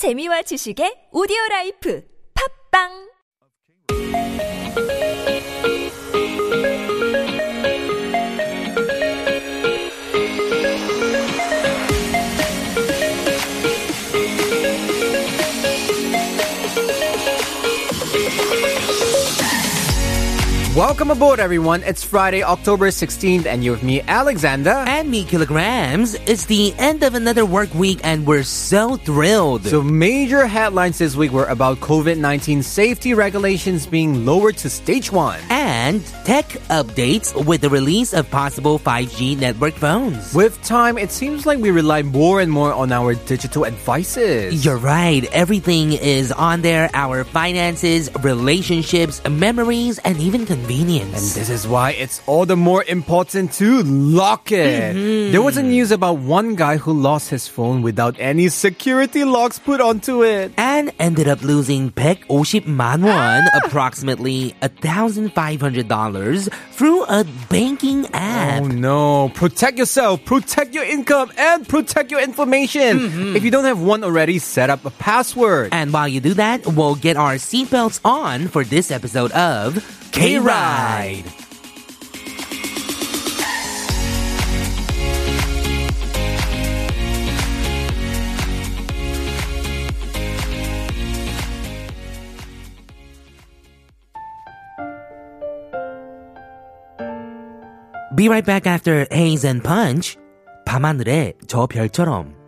재미와 지식의 오디오 라이프. 팝빵 Welcome aboard, everyone. It's Friday, October 16th, and you're with me, Alexander. and me Killagramz. It's the end of another work week and we're so thrilled. So, major headlines this week were about COVID 19 safety regulations being lowered to stage one. and tech updates with the release of possible 5G network phones. With time, it seems like we rely more and more on our digital advices. You're right. Everything is on there. Our finances, relationships, memories, and even And convenience. this is why it's all the more important to lock it. Mm-hmm. There was a news about one guy who lost his phone without any security locks put onto it. And ended up losing 150만 won, ah! approximately $1,500 through a banking app. Oh no. Protect yourself, protect your income, and protect your information. Mm-hmm. If you don't have one already, set up a password. And while you do that, we'll get our seatbelts on for this episode of K Ride. Be right back after Haze and Punch. 밤하늘의 저 별처럼.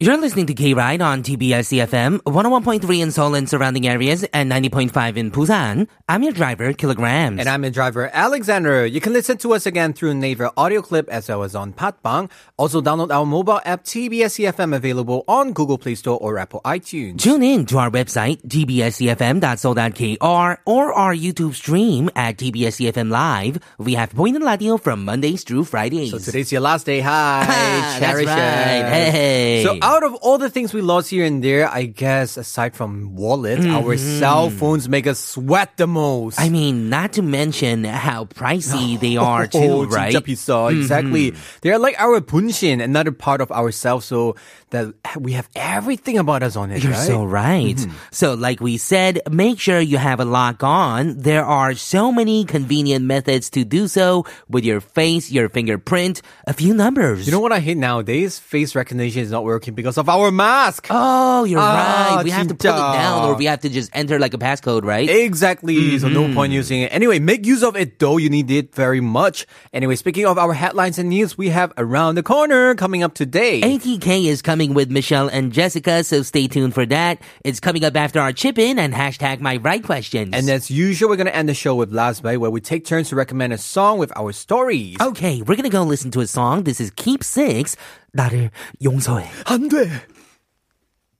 You're listening to K Ride on TBS EFM, 101.3 in Seoul and surrounding areas, and 90.5 in Busan. I'm your driver, Killagramz. And I'm your driver, Alexander. You can listen to us again through Naver audio clip as well as on Podbbang. Also download our mobile app TBS EFM available on Google Play Store or Apple iTunes. Tune in to our website, tbsefm.so.kr, or our YouTube stream at TBSEFM Live. We have Pointed Radio from Mondays through Fridays. So today's your last day. Hi. Cherish right. it. Hey. So out of all the things we lost here and there, I guess aside from wallets, mm-hmm. our cell phones make us sweat the most. I mean, not to mention how pricey oh, they are oh, too, oh, right? Mm-hmm. Exactly. They are like our punshin, another part of ourselves, so that we have everything about us on it. You're right? so right. Mm-hmm. So, like we said, make sure you have a lock on. There are so many convenient methods to do so with your face, your fingerprint, a few numbers. You know what I hate nowadays? Face recognition is not working because of our mask. Oh, you're Ah, right. We have to pull it 진짜. down or we have to just enter like a passcode, right? Exactly. So no point using it. Anyway, make use of it though. You need it very much. Anyway, speaking of our headlines and news, we have around the corner coming up today. ATK is coming with Michelle and Jessica, so stay tuned for that. It's coming up after our chip in and hashtag my right questions. And as usual, we're gonna end the show with Last Bay, where we take turns to recommend a song with our stories. okay, we're gonna go listen to a song. This is Keep Six. 나를 용서해. 안 돼.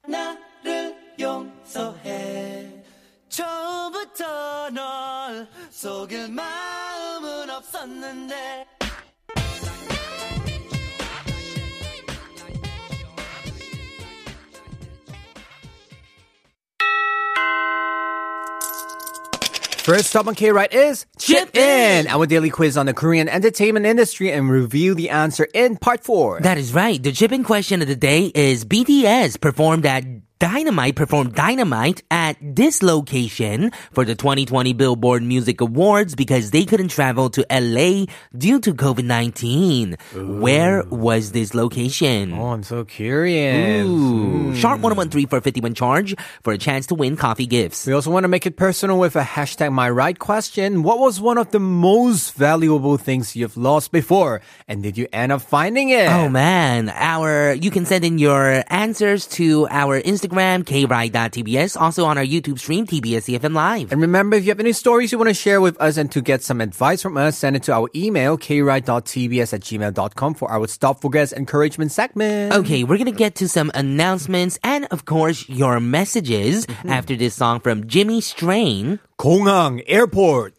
나를 용서해 처음부터 널 속일 마음은 없었는데 First stop on K Right is Chip Chip In, our daily quiz on the Korean entertainment industry, and review the answer in part four. That is right. The chip in question of the day is BTS performed at Dynamite performed Dynamite at this location for the 2020 Billboard Music Awards because they couldn't travel to LA due to COVID-19. Where was this location? oh, I'm so curious. Ooh. Hmm. Sharp 1013 for 51 charge for a chance to win coffee gifts. We also want to make it personal with a hashtag my right question. What was one of the most valuable things you've lost before? And did you end up finding it? Oh man, our you can send in your answers to our Instagram kride.tbs, also on our YouTube stream TBS EFM Live. And remember, if you have any stories you want to share with us and to get some advice from us, send it to our email, kride.tbs at gmail.com for our Stop Forgets encouragement segment. Okay, we're gonna get to some announcements and of course your messages mm-hmm. after this song from Jimmy Strain. 공항, airport.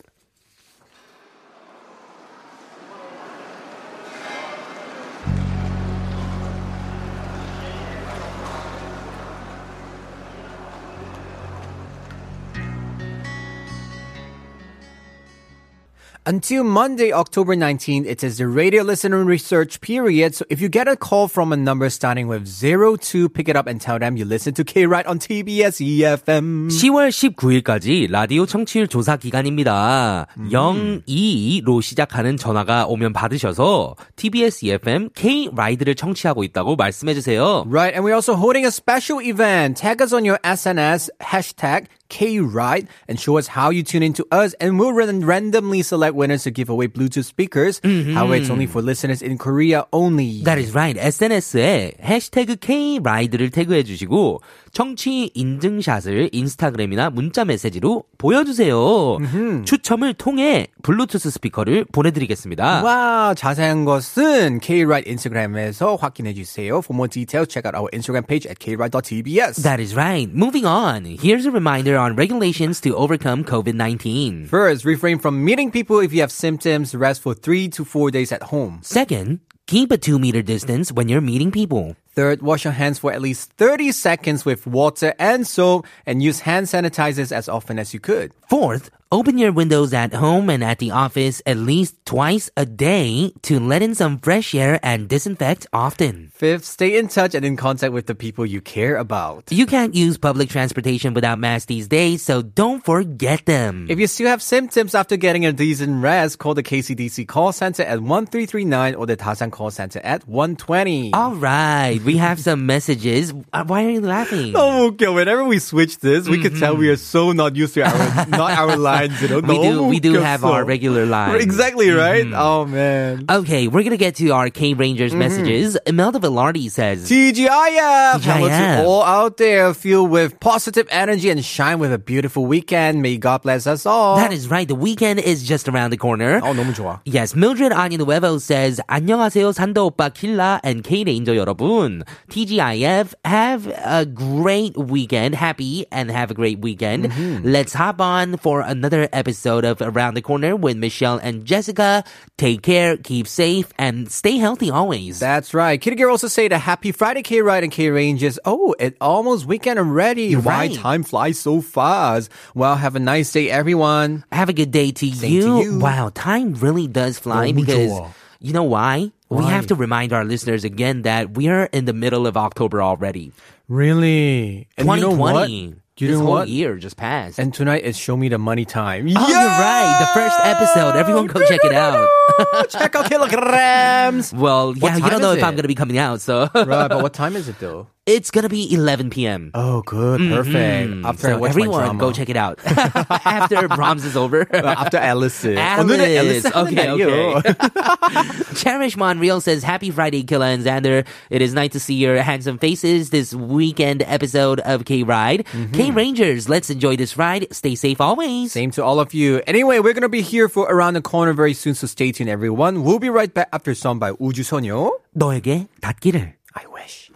Until Monday, October 19th, it is the radio listener research period. So if you get a call from a number starting with 02, pick it up and tell them you listen to K-Ride on TBS EFM. 10월 19일까지 라디오 청취율 조사 기간입니다. 02로 시작하는 전화가 오면 받으셔서 TBS EFM K 라이드를 청취하고 있다고 말씀해 주세요. Right, and we're also holding a special event. Tag us on your SNS, hashtag K-Ride, and show us how you tune into us, and we'll ran- randomly select winners to give away Bluetooth speakers. However, it's only for listeners in Korea only. That is right. SNS에 해시태그 K 라이드를 태그해 주시고 청취 인증샷을 인스타그램이나 문자 메시지로 보여주세요. 추첨을 통해 블루투스 스피커를 보내드리겠습니다. 와, 자세한 것은 K-Ride 인스타그램에서 확인해 주세요. For more details, check out our Instagram page at kride.tbs. That is right. Moving on. Here's a reminder on regulations to overcome COVID-19. First, refrain from meeting people if you have symptoms. Rest for three to four days at home. Second, keep a two meter distance when you're meeting people. Third, wash your hands for at least 30 seconds with water and soap and use hand sanitizers as often as you could. Fourth, Open your windows at home and at the office at least twice a day to let in some fresh air and disinfect often. Fifth, stay in touch and in contact with the people you care about. You can't use public transportation without masks these days, so don't forget them. If you still have symptoms after getting a decent rest, call the KCDC call center at 1339 or the Dasan call center at 120. All right, we have some messages. Uh, why are you laughing? Oh, okay. Whenever we switch this, we mm-hmm. can tell we mm-hmm. are so not used to our not our life. lines, you know. we do 너무 we do 웃겼어. have our regular line. Exactly, right? Oh man. Okay, we're gonna get to our K Rangers messages. Imelda Velarde says, TGIF! How about TGIF. you all out there feel with positive energy and shine with a beautiful weekend. May God bless us all. That is right. The weekend is just around the corner. 어, 너무 좋아. Yes, Mildred Aninuevo says, 안녕하세요, 산도 오빠 킬라 and K Ranger 여러분. TGIF, have a great weekend. Happy and have a great weekend. Let's hop on for another another episode of Around the Corner with Michelle and Jessica. Take care, keep safe, and stay healthy always. That's right. Kitty Girl also said a happy Friday, K Ride and K Rangers. Oh, it almost weekend already. Why right. time flies so fast? Well, have a nice day, everyone. Have a good day to, you. to you. Wow, time really does fly oh, because you know why? why? We have to remind our listeners again that we are in the middle of October already. Really? And 2020. You know you this know whole what? year just passed. And tonight is Show Me the Money time. oh, you're right. The first episode. Everyone go check it out. Check out Killagramz. well, yeah, you don't know is if I'm going to be coming out, so right, but what time is it though? it's going to be 11 p.m. Oh, good, perfect. After I so watch my everyone drama. go check it out after Brahms is over. After Alice's. Alice. 오늘은 앨리스 Okay, 하는 날이요. Cherish Monreal says, Happy Friday, Killa and Xander. It is nice to see your handsome faces this weekend episode of K Ride. K Rangers, let's enjoy this ride. Stay safe always. Same to all of you. Anyway, we're going to be here for Around the Corner very soon, so stay tuned, everyone. We'll be right back after song by 우주소녀. 너에게 닿기를. I wish.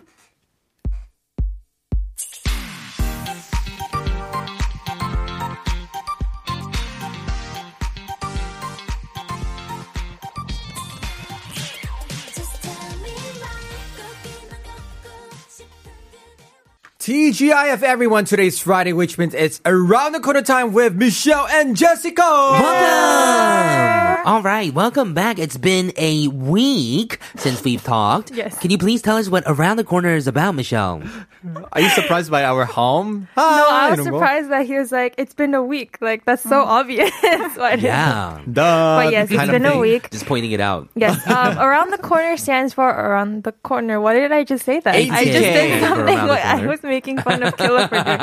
TGIF everyone, today's Friday, which means it's around the corner time with Michelle and Jessica! Welcome! Alright, welcome back. It's been a week since we've talked. Yes. Can you please tell us what Around the Corner is about, Michelle? Are you surprised by our home? no, I was surprised that he was like, it's been a week. Like, that's so mm. obvious. yeah. Duh, but yes, it's been a week. Just pointing it out. Yes. Um, around the Corner stands for Around the Corner. What did I just say that? I just said something. I was making fun of Killa for doing.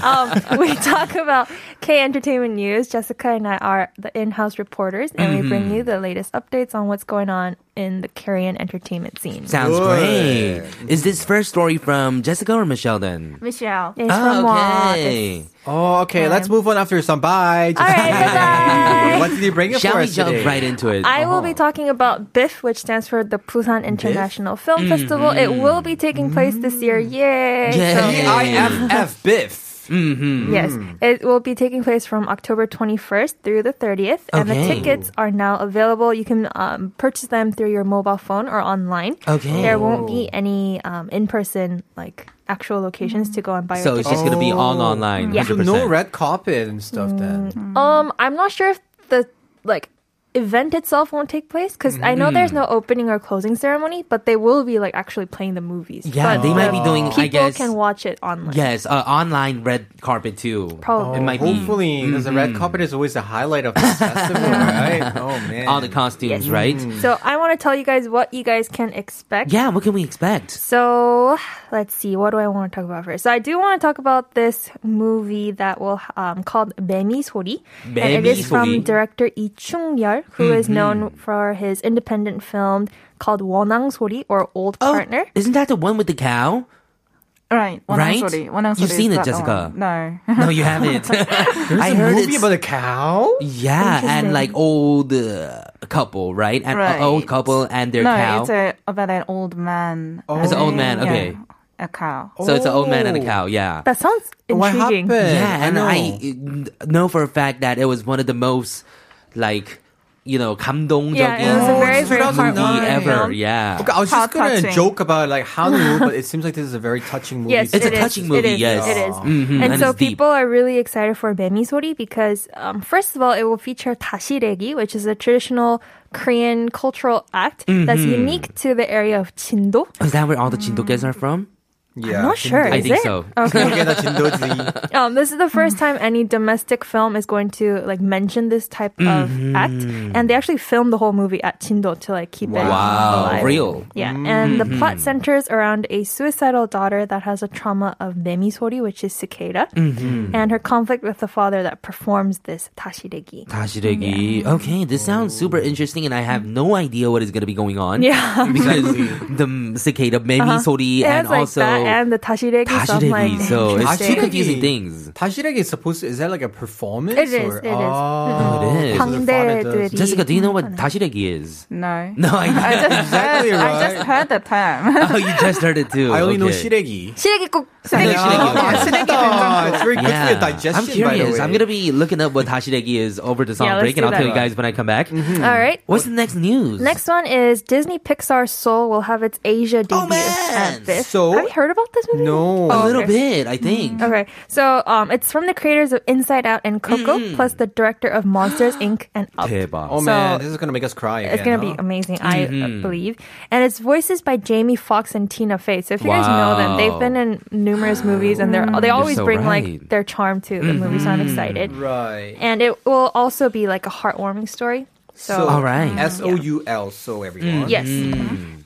Um, we talk about K Entertainment News. Jessica and I are the in-house reporters, and we Mm-hmm. bring you the latest updates on what's going on in the Korean entertainment scene. Sounds Good. great. Is this first story from Jessica or Michelle then? Michelle. It's Oh, from okay. Oh, okay. Let's move on after some. Bye. All right, bye-bye. What did you bring it Shall for we us jump today? right into it? I will be uh-huh. talking about BIF, which stands for the Busan International Film Festival. It mm-hmm. will be taking place this year. Yay! Yay. So- B-I-F-F, Biff. Yes, it will be taking place from October 21st through the 30th, and the Okay. tickets are now available. You can um, purchase them through your mobile phone or online. Okay. There won't be any um, in-person like actual locations to go and buy so your it's tickets. just going to be all online, Yeah. 100%. no red carpet and stuff then. Um, I'm not sure if the like event itself won't take place because I know there's no opening or closing ceremony, but they will be like actually playing the movies. Yeah, but they might be doing. people I guess. can watch it online. Yes, uh, online red carpet too. Probably. It might. Hopefully, because the red carpet is always the highlight of this festival, right? Oh man, all the costumes, right? So I want to tell you guys what you guys can expect. Yeah, what can we expect? So let's see, what do I want to talk about first? So I do want to talk about this movie that will um, called Bemi Sori. And it is from director Lee chung who mm-hmm. is known for his independent film called Wonang Sori or Old oh, Partner. Isn't that the one with the cow? Right. One right? One You've seen it, Jessica. No. no, you haven't. There's I a heard movie it's... about a cow? Yeah, and like old uh, couple, right? And uh, right. old couple and their no, cow. it's a, about an old man. Oh. It's an old man, okay. Yeah a cow. So it's an old man and a cow. Yeah. That sounds What intriguing. happened? Yeah, and I know for a fact that it was one of the most like you know 감동적인 Yeah, it was a very, very movie ever. Yeah. Okay, I was just gonna joke about like Halloween, but it seems like this is a very touching movie. Yes, It's a it is. touching movie, It is. yes. it is. Mhm, and and so people are really excited for Bemisori because um, first of all, it will feature tashiregi, which is a traditional Korean cultural act that's mm-hmm. unique to the area of Jindo. Is that where all the chindokas are from? Yeah, I'm not sure. I think it? so. Okay. um, this is the first time any domestic film is going to like mention this type of mm-hmm. act, and they actually filmed the whole movie at Jindo to like keep wow. it Wow, real. Yeah, mm-hmm. and the plot mm-hmm. centers around a suicidal daughter that has a trauma of nemisori, which is cicada, mm-hmm. and her conflict with the father that performs this tashiregi. Tashiregi. Yeah. Okay, this sounds super interesting, and I have no idea what is going to be going on. Yeah, because the cicada nemisori uh-huh. and, also. Like and the 다시래기. So I'm like, 다시래기. So it's two interesting. confusing things. 다시래기 is supposed to, is that like a performance? It is, Or? it is. Oh, Oh, it is. so the father does- 방대들이 Jessica, do you know what 다시래기 is? No. No, I, I just Exactly heard, I right. just heard the term. oh, you just heard it too. I only know Okay. 시래기. 시래기 꼭 시래기. 맛있다. It's very good for your Yeah, digestion. I'm by the curious. way. I'm gonna be looking up what 다시래기 is over the song Yeah, let's break, and do I'll tell that. you guys when I come back. Mm-hmm. All right. What's the next news? Next one is Disney Pixar Soul will have its Asia debut Oh, man. at BIFF. So- Have you heard about this movie? No. a Oh, little okay. bit, I think. Okay, so um, it's from the creators of Inside Out and Coco, plus the director of Monsters Inc. and Up. 대박. Oh So- man, this is gonna make us cry. It's gonna be amazing, I uh, Mm-hmm. believe. And it's voices by Jamie Foxx and Tina Fey. So if you guys know them, they've been in numerous movies, and they're they always so bring right. Mm-hmm. like their charm to the movie. So I'm excited. Right. And it will also be like a heartwarming story. So, All right. S O U L. So everyone. Yes.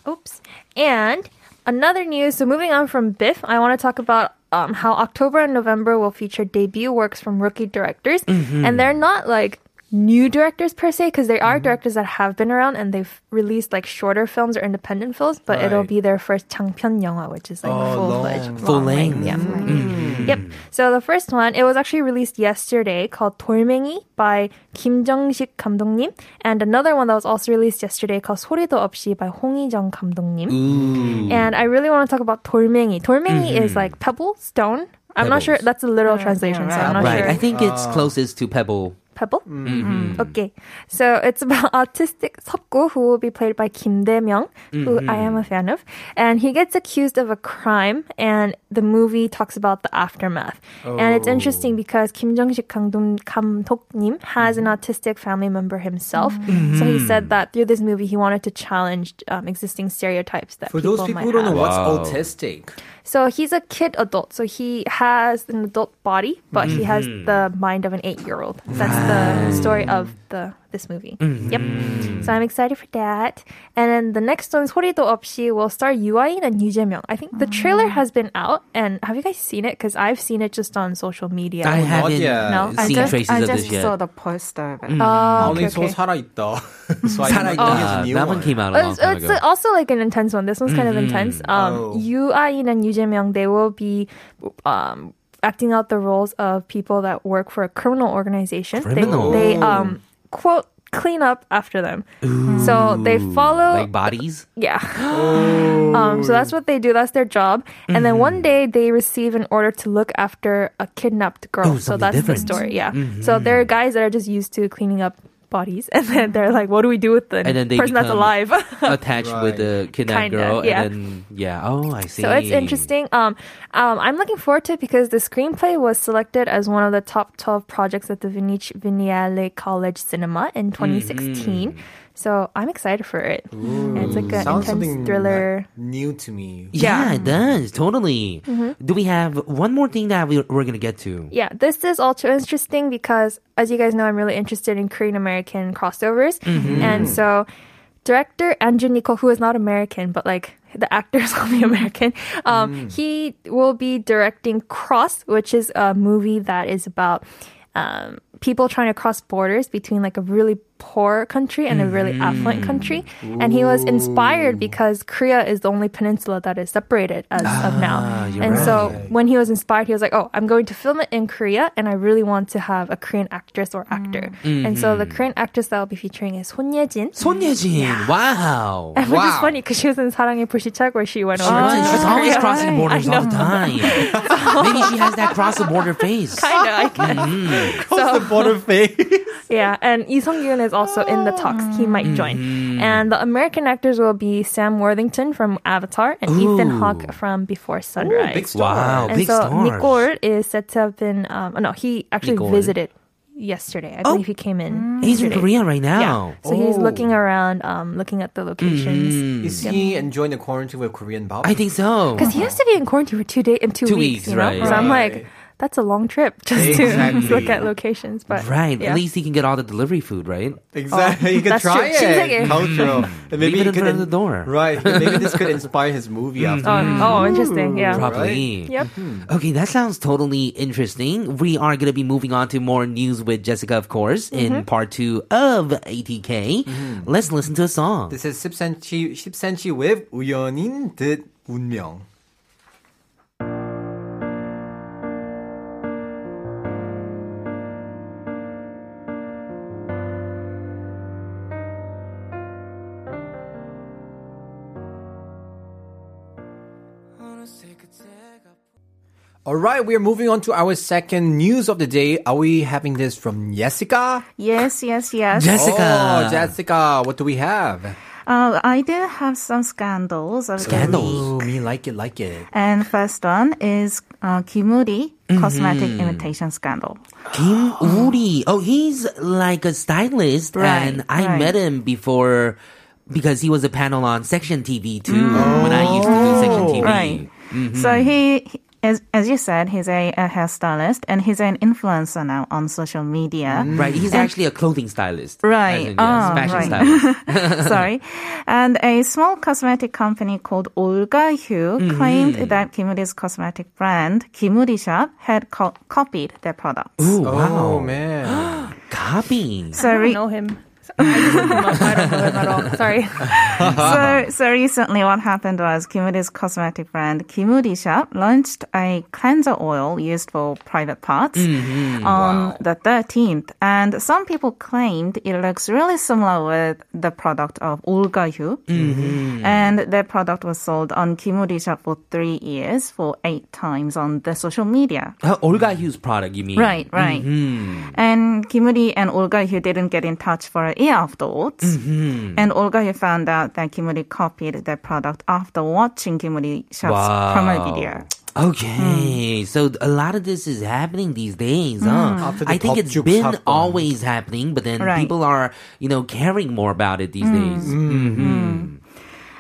Oops. And another news. So moving on from Biff, I want to talk about um, how October and November will feature debut works from rookie directors, and they're not like new directors per se because they are directors that have been around and they've released like shorter films or independent films, but it'll Right. be their first 장편 영화, which is like Oh, full long. fledged, Full length. Yeah. Yep. So the first one, it was actually released yesterday called 돌멩이 by Kim Jong-sik 감독님, and another one that was also released yesterday called 소리도 없이 by 홍희정 감독님. Ooh. And I really want to talk about 돌멩이. 돌멩이 is like pebble, stone. I'm not sure Pebbles. that's a literal translation, so I'm not right. sure. I think it's closest to Pebble. Pebble? Okay. So it's about autistic 석구 who will be played by Kim Dae-myung, who I am a fan of. And he gets accused of a crime and the movie talks about the aftermath. And it's interesting because Kim Jong-sik 감독, 감독님 has an autistic family member himself. So he said that through this movie he wanted to challenge um, existing stereotypes that For people those people might who don't know have. what's Wow. autistic, So he's a kid adult. So he has an adult body, but he has mm-hmm. the mind of an eight-year-old. That's the story of the this movie. Mm-hmm. Yep. So I'm excited for that. And then the next one, 소리도 없이, will star UI and Yu Jae-myung. I think the trailer ah. has been out, and have you guys seen it? Because I've seen it just on social media. I haven't no? seen I just, traces I of this yet. I just saw the poster. Mm. Oh, okay, okay. Uh, that one came out a long time it's, ago. Also like an intense one. This one's mm-hmm. kind of mm-hmm. intense. Um, oh. Yoo Ah-in and Yu Jae-myung, they will be... Um, acting out the roles of people that work for a criminal organization. Criminal. They, they um, quote clean up after them. So they follow like bodies. yeah. um, so that's what they do. That's their job. And then one day they receive an order to look after a kidnapped girl. Oh, so that's different. the story. Yeah. So there are guys that are just used to cleaning up bodies, and then they're like, "What do we do with the And then they person that's alive?" attached with the kidnapped Kinda, girl, yeah. and then yeah. Oh, I see. So it's interesting. Um, um, I'm looking forward to it because the screenplay was selected as one of the top 12 projects at the Venice Biennale College Cinema in 2016. Mm-hmm. So I'm excited for it. And it's like an Sounds intense thriller. new to me. Yeah, it does totally. Mm-hmm. Do we have one more thing that we, we're gonna get to? Yeah, this is also interesting because, as you guys know, I'm really interested in Korean American crossovers. And so, director Andrew Niccol, who is not American, but like the actor is only American, um, he will be directing Cross, which is a movie that is about um, people trying to cross borders between like a really poor country and a really affluent country. And he was inspired because Korea is the only peninsula that is separated as of now. you're And so right. when he was inspired, he was like, "Oh, I'm going to film it in Korea, and I really want to have a Korean actress or actor." And so the Korean actress that will be featuring is Son Ye-jin. 손예진. Wow. And which is Wow. funny because she was in 사랑의 불시착 where she went over. Right, to She's always Korea. crossing borders all the time. Maybe she has that cross the border face. Kinda, I guess. Mm-hmm. Cross the border face. Yeah, and Lee Sung Yoon is also in the talks. He might join. Mm-hmm. And the American actors will be Sam Worthington from Avatar and Ethan Hawke from Before Sunrise. Big star. Wow, and big so stars. Niccol is set to have been. Um, oh, no, he actually Niccol. visited yesterday. I Oh. believe he came in. He's in. Korea right Yeah. now. So he's Oh. looking around, um, looking at the locations. Mm. Is he enjoying the quarantine with Korean Bob? I think so. Because he has to be in quarantine for two days in two, Two weeks, weeks, you know? right. So I'm like, that's a long trip just Exactly. to look at locations. But Right. yeah. At least he can get all the delivery food, right? Exactly. you could that's try true. it. 신세계. Cultural. And maybe Leave it you in could front of the door. Right. Maybe this could inspire his movie after. Oh, oh, interesting. Yeah. Probably. Yep. Okay, that sounds totally interesting. We are going to be moving on to more news with Jessica, of course, in part two of ATK. Let's listen to a song. This is 10cm, 10cm with 우연인 듯 운명. All right, we are moving on to our second news of the day. Are we having this from Jessica? Yes, yes, yes. Jessica. Oh, Jessica, what do we have? Uh, I did have some scandals. of the Scandals? week. Oh, me like it, like it. And first one is uh, Kimuri cosmetic imitation scandal. Kim Uri. Oh, he's like a stylist, Right, and I right. met him before because he was a panel on Section TV too. When I used to do Section TV. Right. So he, he- as, as you said, he's a, a hairstylist and he's an influencer now on social media. Mm. Right, he's actually a clothing stylist. Right. In, yes, Oh, fashion right. stylist. Sorry. And a small cosmetic company called Olga Hue mm-hmm. claimed that Kimuri's cosmetic brand, Kimuri Shop, had co- copied their products. Ooh, oh, wow. Oh, man. Copy. So, I don't re- know him. I just him up. I don't know him at all. Sorry. so, so recently what happened was Kimuri's cosmetic brand Kimuri Shop launched a cleanser oil used for private parts on the 13th. And some people claimed it looks really similar with the product of Olga Hue. And their product was sold on Kimuri Shop for three years for eight times on the social media. Uh, Olga Hughes product, you mean? Right, right. And Kimuri and Olga Hyu didn't get in touch for year afterwards. Mm-hmm. And Olga Hyu found out that Kimuri copied their product after watching Kimuri Shop's Wow. promo video. Okay, hmm. so a lot of this is happening these days, huh? Hmm. After the I think it's been 사건. always happening, but then Right. people are, you know, caring more about it these hmm. days. Mm-hmm.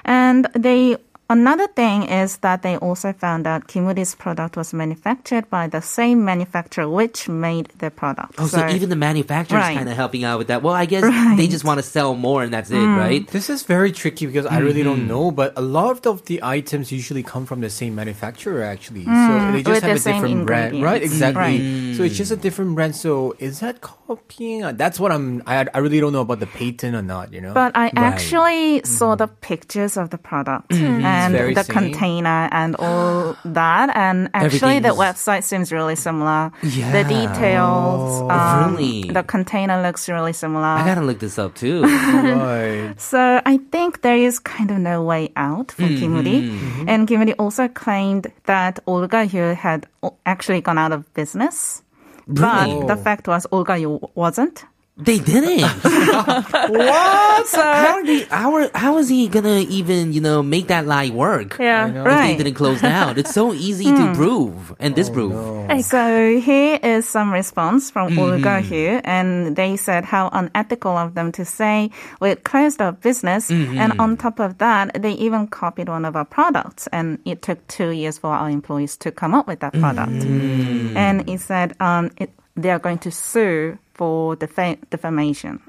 And they Another thing is that they also found out Kimuri's product was manufactured by the same manufacturer which made the product. Oh, so, even the manufacturer's Right. kind of helping out with that. Well, I guess they just want to sell more and that's it, Mm. right? This is very tricky because I really Mm-hmm. don't know, but a lot of the items usually come from the same manufacturer actually. so they just with have the a different brand. Right, ingredients. exactly. Mm. So it's just a different brand. So is that copying? Uh, That's what I'm I, I really don't know about the patent or not, you know? But I Right. actually saw the pictures of the product Mm-hmm. And the container and all that. And actually, the website seems really similar. Yeah. The details, um, Really? the container looks really similar. I gotta look this up too. right. So I think there is kind of no way out for Mm-hmm. Kimuri. And Kimuri also claimed that Olga Hyu had actually gone out of business. Really? But the fact was Olga Hyu wasn't. They didn't. what? how, are they, how, how is he gonna even, you know, make that lie work? Yeah. If they didn't close down. It's so easy to prove and disprove. So here is some response from Mm-hmm. Olga here, and they said how unethical of them to say we closed our business, Mm-hmm. and on top of that, they even copied one of our products, and it took two years for our employees to come up with that product. Mm-hmm. And he said um, it, they are going to sue for defa- defamation.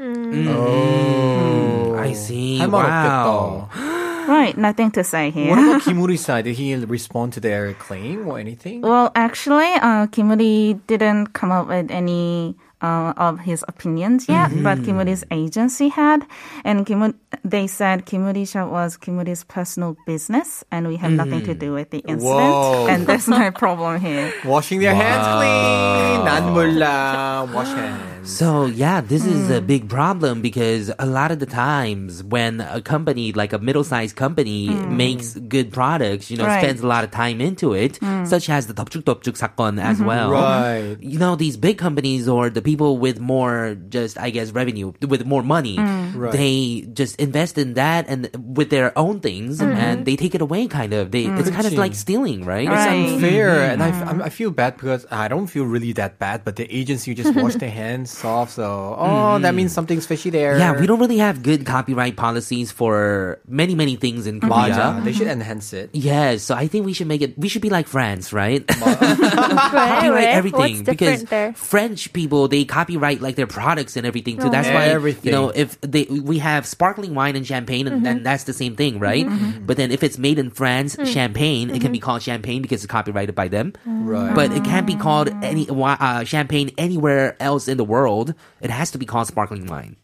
I see. 할 말 Wow. 없겠다. Right, nothing to say here. What about Kimuri's side? Did he respond to their claim or anything? Well, actually, uh, Kimuri didn't come up with any uh, of his opinions yet, Mm-hmm. but Kimuri's agency had, and Kimuri, they said Kimuri shop was Kimuri's personal business, and we have nothing to do with the incident, Whoa. and there's no problem here. Washing their hands clean. 난 몰라. Wash hands. So yeah, this is Hmm. a big problem because a lot of the times when a company like a middle-sized company makes good products, you know, Hmm. Right. Hmm. spends a lot of time into it, such as the 덥죽덥죽 사건 as Mm-hmm. well. Right. You know, these big companies or the people with more just I guess revenue with more money, Hmm. Right. they just invest in that and with their own things Mm-hmm. and they take it away kind of. They it's kind of 그치. like stealing, right? It's Right. unfair, and I, f- I'm- I feel bad because I don't feel really that bad, but the agency just washed their hands off, so oh, that mm-hmm. means something's fishy there. Yeah, we don't really have good copyright policies for many, many things in Korea. 맞아. They should enhance it. Yes, so I think we should make it. We should be like France, right? Right, copyright everything What's because there? French people they copyright like their products and everything too. That's why Everything. you know if they we have sparkling wine and champagne, and then mm-hmm. that's the same thing, right? Mm-hmm. But then if it's made in France, champagne, it can be called champagne because it's copyrighted by them. Right. But it can't be called any ah. uh, champagne anywhere else in the world. It has to be called sparkling wine.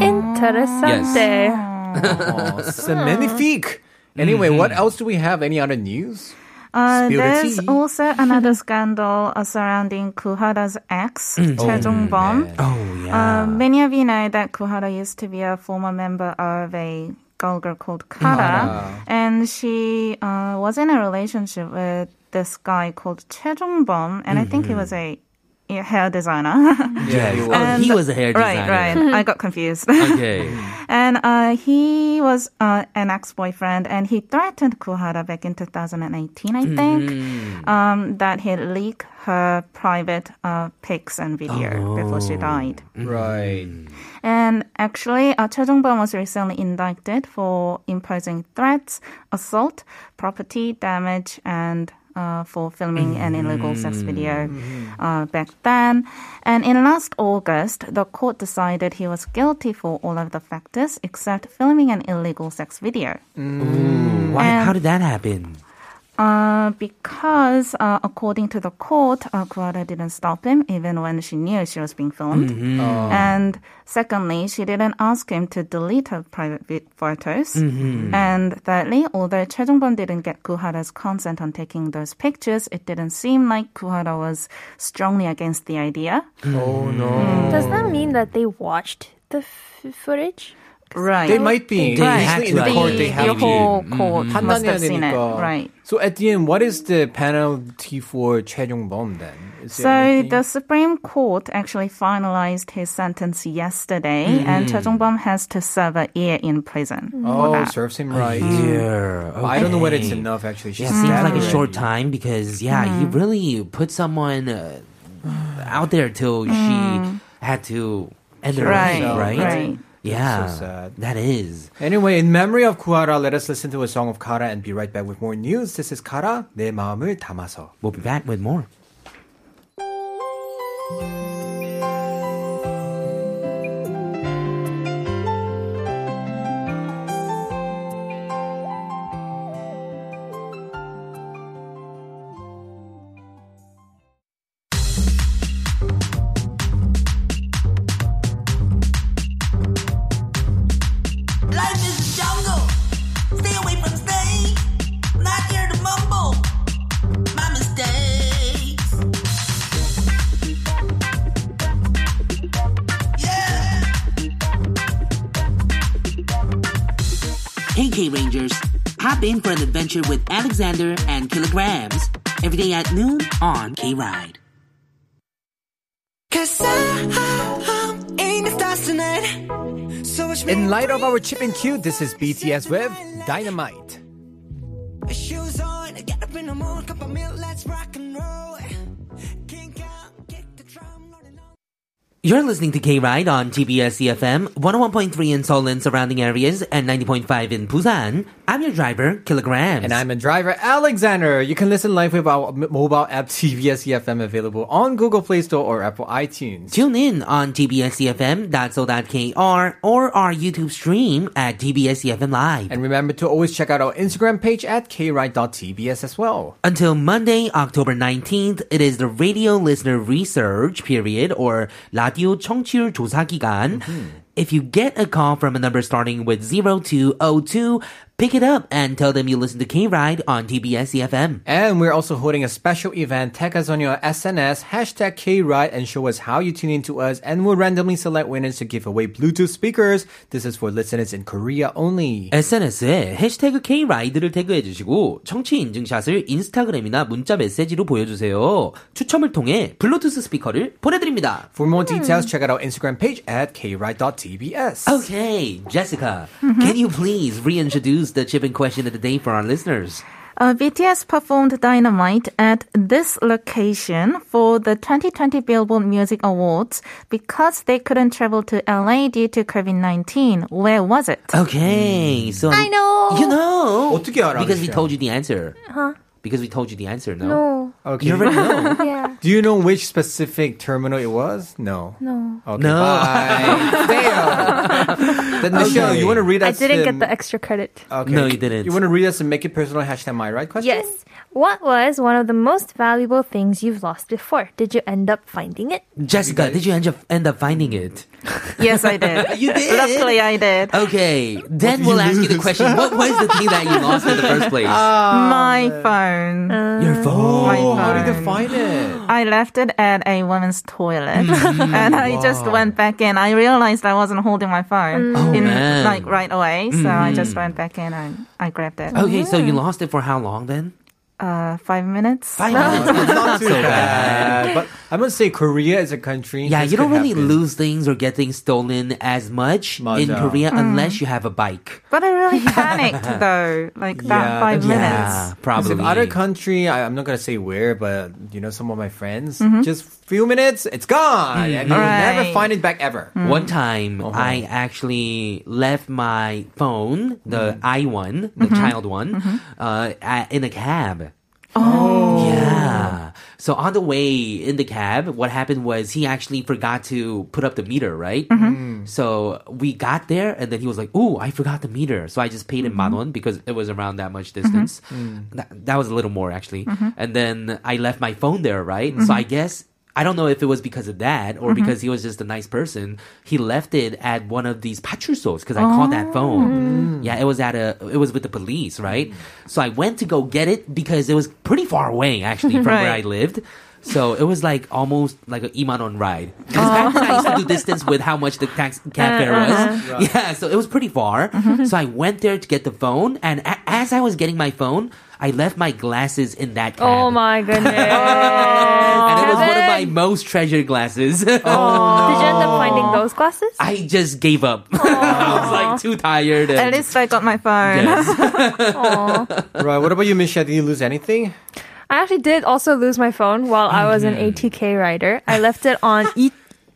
Interessante. Oh, c'est magnifique. Anyway, what else do we have? Any other news? Uh, there's also another scandal uh, surrounding Goo Hara's ex, Choi Jong-bom. Oh yeah. Uh, many of you know that Goo Hara used to be a former member of a girl group called Kara, and she uh, was in a relationship with this guy called Choi Jong-bom, and I think he was a a hair designer. Yeah, you oh, he was a hair designer. right, right. I got confused. Okay. And uh, he was uh, an ex-boyfriend, and he threatened Goo Hara back in 2018, I think, um, that he'd leak her private uh, pics and video before she died. Right. And actually, uh, Choi Jong-bom was recently indicted for imposing threats, assault, property damage, and uh, for filming an illegal sex video uh, back then. And in last August, the court decided he was guilty for all of the factors except filming an illegal sex video. Why? And- How did that happen? Uh, because uh, according to the court, uh, Goo Hara didn't stop him even when she knew she was being filmed. And secondly, she didn't ask him to delete her private vi- photos. And thirdly, although Choi Jong-bom didn't get Goo Hara's consent on taking those pictures, it didn't seem like Goo Hara was strongly against the idea. Oh no. Does that mean that they watched the f- footage? Right. They might be. They right. In the court, they have your whole mm-hmm. court mm-hmm. must have seen it. Right. So at the end, what is the penalty for Choi Jong-bom then? so the Supreme Court actually finalized his sentence yesterday, mm. and Choi Jong-bom has to serve a year in prison. Oh, serves him right. A year. Mm-hmm. Okay. I don't know whether it's enough. Actually, it yeah, seems like already. a short time because yeah, mm. he really put someone uh, out there till mm. she had to end her right. life, right? Right. Yeah. So sad. That is. Anyway, in memory of Goo Hara, let us listen to a song of Kara and be right back with more news. This is Kara, 내 마음을 담아서. We'll be back with more. Hey K Rangers, hop in for an adventure with Alexander and Killagramz every day at noon on K Ride. Cause I'm dance tonight. So watch me In light of our chip and cue, this is BTS with Dynamite. shoes on, get up in the morning, cup of milk, let's rock and roll. You're listening to K Ride on TBS EFM 101.3 in Seoul and surrounding areas and 90.5 in Busan. I'm your driver, Killagramz. And I'm a driver, Alexander. You can listen live with our mobile app TBS EFM available on Google Play Store or Apple iTunes. Tune in on tbsefm.so.kr or our YouTube stream at tbscfm live. And remember to always check out our Instagram page at kride.tbs as well. Until Monday, October 19th, it is the radio listener research period or 라디오 청취율 조사 기간. If you get a call from a number starting with 0202, pick it up and tell them you listen to K-Ride on TBS EFM. And we're also holding a special event. Tag us on your SNS, hashtag KRide, and show us how you tune into us. And we'll randomly select winners to give away Bluetooth speakers. This is for listeners in Korea only. SNS에 해시태그 K-Ride를 태그해주시고 청취 인증샷을 인스타그램이나 문자 메시지로 보여주세요. 추첨을 통해 블루투스 스피커를 보내드립니다. For more details, check out our Instagram page at kride.tbs. Okay, Jessica, can you please reintroduce the chip in question of the day for our listeners? Uh, BTS performed Dynamite at this location for the 2020 Billboard Music Awards because they couldn't travel to LA due to COVID-19. Where was it? Okay, hmm. so I know. You know. 어떻게 알아? Because we told you the answer. Huh? Because we told you the answer, no? No. Oh, okay. You already know. Yeah. Do you know which specific terminal it was? No. No. Okay, No. bye. Damn. Then Michelle, Okay. you want to read I didn't the- get the extra credit. Okay. No, you didn't. You want to read us and make it personal hashtag my right question? Yes. What was one of the most valuable things you've lost before? Did you end up finding it? Jessica, did you end up, end up finding it? Yes, I did. You did? Luckily, I did. Okay, then we'll ask you the question. What was the thing that you lost in the first place? My phone. Uh, Your phone. My Oh, how did you phone. find it? I left it at a women's toilet mm. and I just went back in. I realized I wasn't holding my phone mm. in oh, man. like right away, so I just mm. went back in and I grabbed it. Okay, so you lost it for how long then? Uh, five minutes. Five minutes. That's not so bad. Uh, but I must say, Korea is a country. Yeah, you don't really happen. lose things or get things stolen as much in 맞아. Korea unless you have a bike. But I really panicked though, like that Yeah, five minutes. Yeah, Because probably. in other country, I, I'm not gonna say where, but you know, some of my friends, Mm-hmm. just few minutes, it's gone, and you'll Right. never find it back ever. One time, Uh-huh. I actually left my phone, the Mm-hmm. i1, the child one, uh, at, in a cab. Oh, Yeah. So on the way in the cab, what happened was he actually forgot to put up the meter, right? Mm. So we got there and then he was like, "Ooh, I forgot the meter." So I just paid him Mm-hmm. manon because it was around that much distance. Mm. That, that was a little more actually. And then I left my phone there, right? So I guess I don't know if it was because of that or mm-hmm. because he was just a nice person. He left it at one of these pachusos because I called that oh. phone. Mm. Yeah, it was at a, it was with the police, right? So I went to go get it because it was pretty far away actually from where I lived. So it was like almost like an Imanon ride. Because back then I used to do distance with how much the tax uh, cab fare was. Uh-huh. Yeah, so it was pretty far. Mm-hmm. So I went there to get the phone, and a- as I was getting my phone, I left my glasses in that oh cab. Oh my goodness. And it was one of my most treasured glasses. Oh, did you end up finding those glasses? I just gave up. I was like too tired. And, At least I got my phone. Yes. Right. What about you, Michelle? Did you lose anything? I actually did also lose my phone while I oh, was an ATK rider. I left it on E.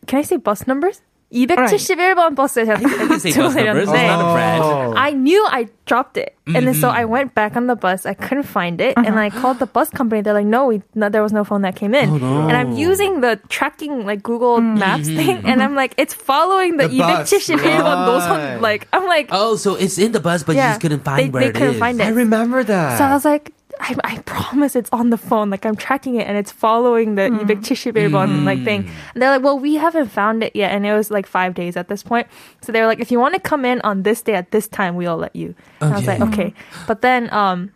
Can I say bus numbers? 271번 버스에 제가 I can say bus numbers. It's 내렸는데 not a brand. I knew I dropped it, and then so I went back on the bus. I couldn't find it, and I called the bus company. They're like, "No, we, no there was no phone that came in." And I'm using the tracking like Google Maps thing, and I'm like, it's following the, The bus. 271번 Right. 노선. Like I'm like, Oh, so it's in the bus, but you Yeah, just couldn't find they- where they it couldn't is. find it. I remember that. So I was like, I, I promise it's on the phone. Like I'm tracking it and it's following the Mm. 271 like thing. And they're like, well, we haven't found it yet. And it was like five days at this point. So they were like, if you want to come in on this day at this time, we'll let you. And I was like, okay. But then, um,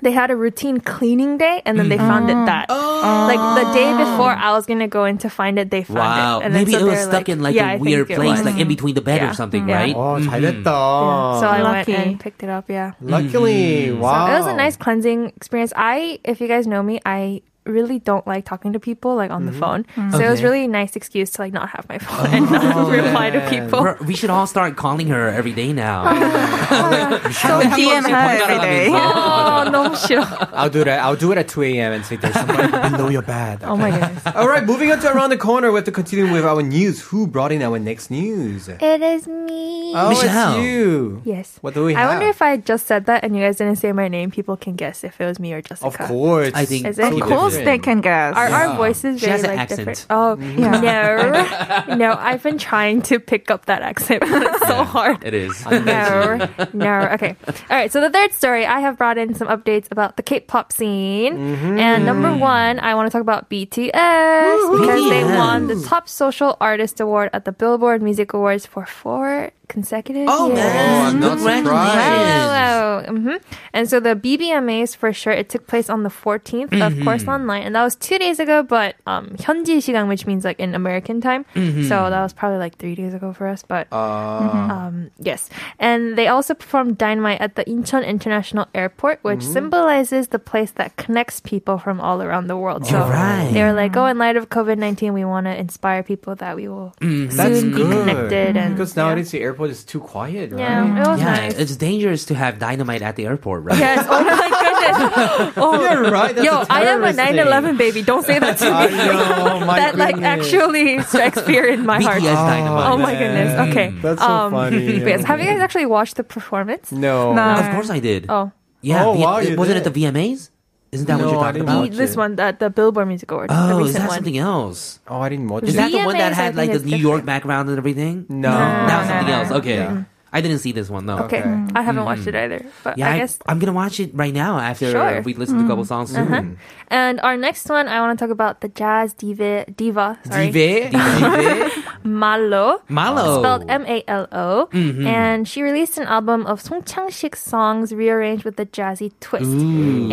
they had a routine cleaning day and then they found it that. Like the day before I was going to go in to find it, they found Wow. it. And then Maybe so it was they're stuck in like yeah, I a think weird it place, was. like in between the bed Yeah. or something, Yeah. right? Oh, 잘됐다. So I went Lucky. and picked it up, yeah. Luckily, wow. So it was a nice cleansing experience. I, if you guys know me, I really don't like talking to people like on the phone. So it was Okay. really a nice excuse to like not have my phone and not reply to people. We're- We should all start calling her every day now. So DM her every day. Oh, 너무 싫어. I'll do that. I'll do it at 2 a.m. and say there's somebody below your bed. Oh my goodness. All right, moving on to around the corner. We have to continue with our news. Who brought in our next news? It is me. Oh, Michelle. it's you. Yes. What do we I have? wonder if I just said that and you guys didn't say my name, people can guess if it was me or Jessica. Of course. I think Is it? Of course they can guess. Our, our voices She very has an like accent. different. Oh mm-hmm. no, no! I've been trying to pick up that accent, but it's so hard. It is. No, no. Okay. All right. So the third story, I have brought in some updates about the K-pop scene. Mm-hmm. And number one, I want to talk about BTS because they won the top social artist award at the Billboard Music Awards for four consecutive Oh, years. man. I'm not Congratulations. surprised. Wow. hmm And so the BBMAs for sure, it took place on the 14th, of course, online. And that was two days ago, but um, 현지 시간, which means like in American time. So that was probably like three days ago for us. But um, yes. And they also performed Dynamite at the Incheon International Airport, which symbolizes the place that connects people from all around the world. So Right. they were like, oh, in light of COVID 19, we want to inspire people that we will That's soon be good. connected. And Because nowadays the airport is too quiet, right? yeah, it was Yeah, nice. it's dangerous to have dynamite at the airport, right? Yes. Oh my goodness. Oh, You're right. That's Yo, a I am a terrorist 9/11 baby. Don't say that to I me. know, oh my that like actually strikes fear in my heart. BTS dynamite. Oh my goodness. Oh, okay. That's so um, funny. yes. Have you guys actually watched the performance? No. No. Of course I did. Oh, Yeah. Oh, V- wow, you wasn't it did. the VMAs? Isn't that No, what you're talking about? the, this it. one, that the Billboard Music Award, the Oh, is that one. something else? Oh, I didn't watch Is it. that the one that had like think the New York different. background and everything? No. That was something no, else. no. Okay. Mm-hmm. I didn't see this one though. Okay, Okay. I haven't mm-hmm. watched it either, but Yeah, I guess I guess. am gonna watch it right now after Sure. we listen to a couple mm-hmm. songs uh-huh. soon. And our next one, I want to talk about the jazz diva, diva, sorry, Dive, Dive, Malo. Malo. spelled M A L O, Mm-hmm. and she released an album of Song Chang-sik songs rearranged with a jazzy twist,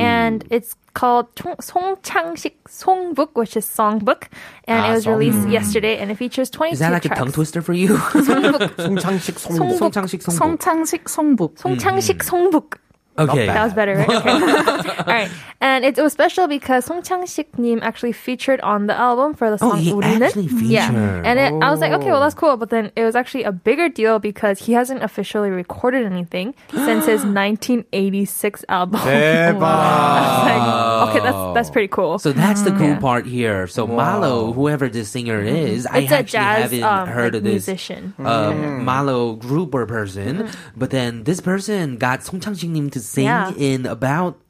and it's called Tung- Song Chang-sik Songbook, which is songbook, and Ah, it was released songbook. yesterday, and it features 22 Is that like tracks. a tongue twister for you? 송창식 송복. 송창식 송복. 성창식 송북. Song Chang-sik Songbook. Okay. That was better, right? Okay. All right. And it, it was special because Song Chang-sik nim actually featured on the album for the Oh, song he 우리는. actually Yeah. featured. And it, I was like, okay, well, that's cool. But then it was actually a bigger deal because he hasn't officially recorded anything since his 1986 album. 대박. I was like, okay, that's, that's pretty cool. So that's the cool Yeah. part here. So Malo, whoever this singer is, I it's a actually jazz haven't um, heard like, of this musician. um, Malo group or person. But then this person got Song Chang-sik to sing Yeah. in about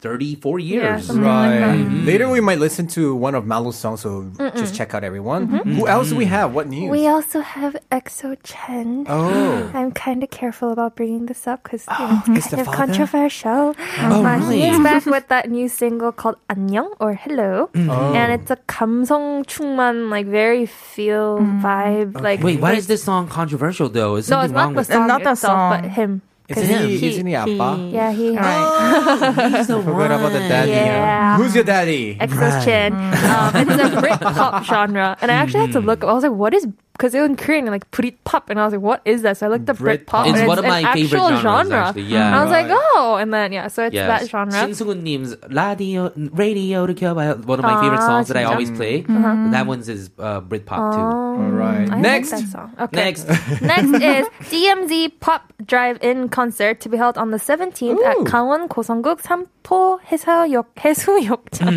34 Yeah, years. like. Right. Mm-hmm. Later, we might listen to one of Malo's songs, so just check out everyone. Mm-hmm. Who else we have? What news? We also have EXO Chen. oh. I'm kind of careful about bringing this up because it's kind of father? controversial. Oh, but really? he's back with that new single called "안녕" or "Hello," mm-hmm. oh. and it's a 감성 충만, like very feel mm. vibe. Like Wait, why is this song controversial though? Is No, it's wrong not the song. Not itself, but song. him. Isn't 'Cause he, he- isn't he 아빠? Yeah, he. He's the I forgot about the daddy. Yeah. Who's your daddy? EXO's Chen. Um, it's a Brit pop genre, and I actually had to look. I was like, "What is?" Because it was in Korean, like Brit pop, and I was like, "What is that?" So I looked up Brit pop. Britpop. It's and one of my an favorite actual genres, genre. actually. Yeah. And I was like, Right. "Oh," and then yeah, so it's that genre. 신승훈님's radio, radio to kill by one of my favorite Ah, songs that I 진짜? always play. That one's is uh, Britpop too. All right. I like Next. that song. Okay. Next. Next is DMZ Pop Drive-In concert to be held on the 17th at Ooh. 강원 고성국 삼포 해수욕 해수욕장.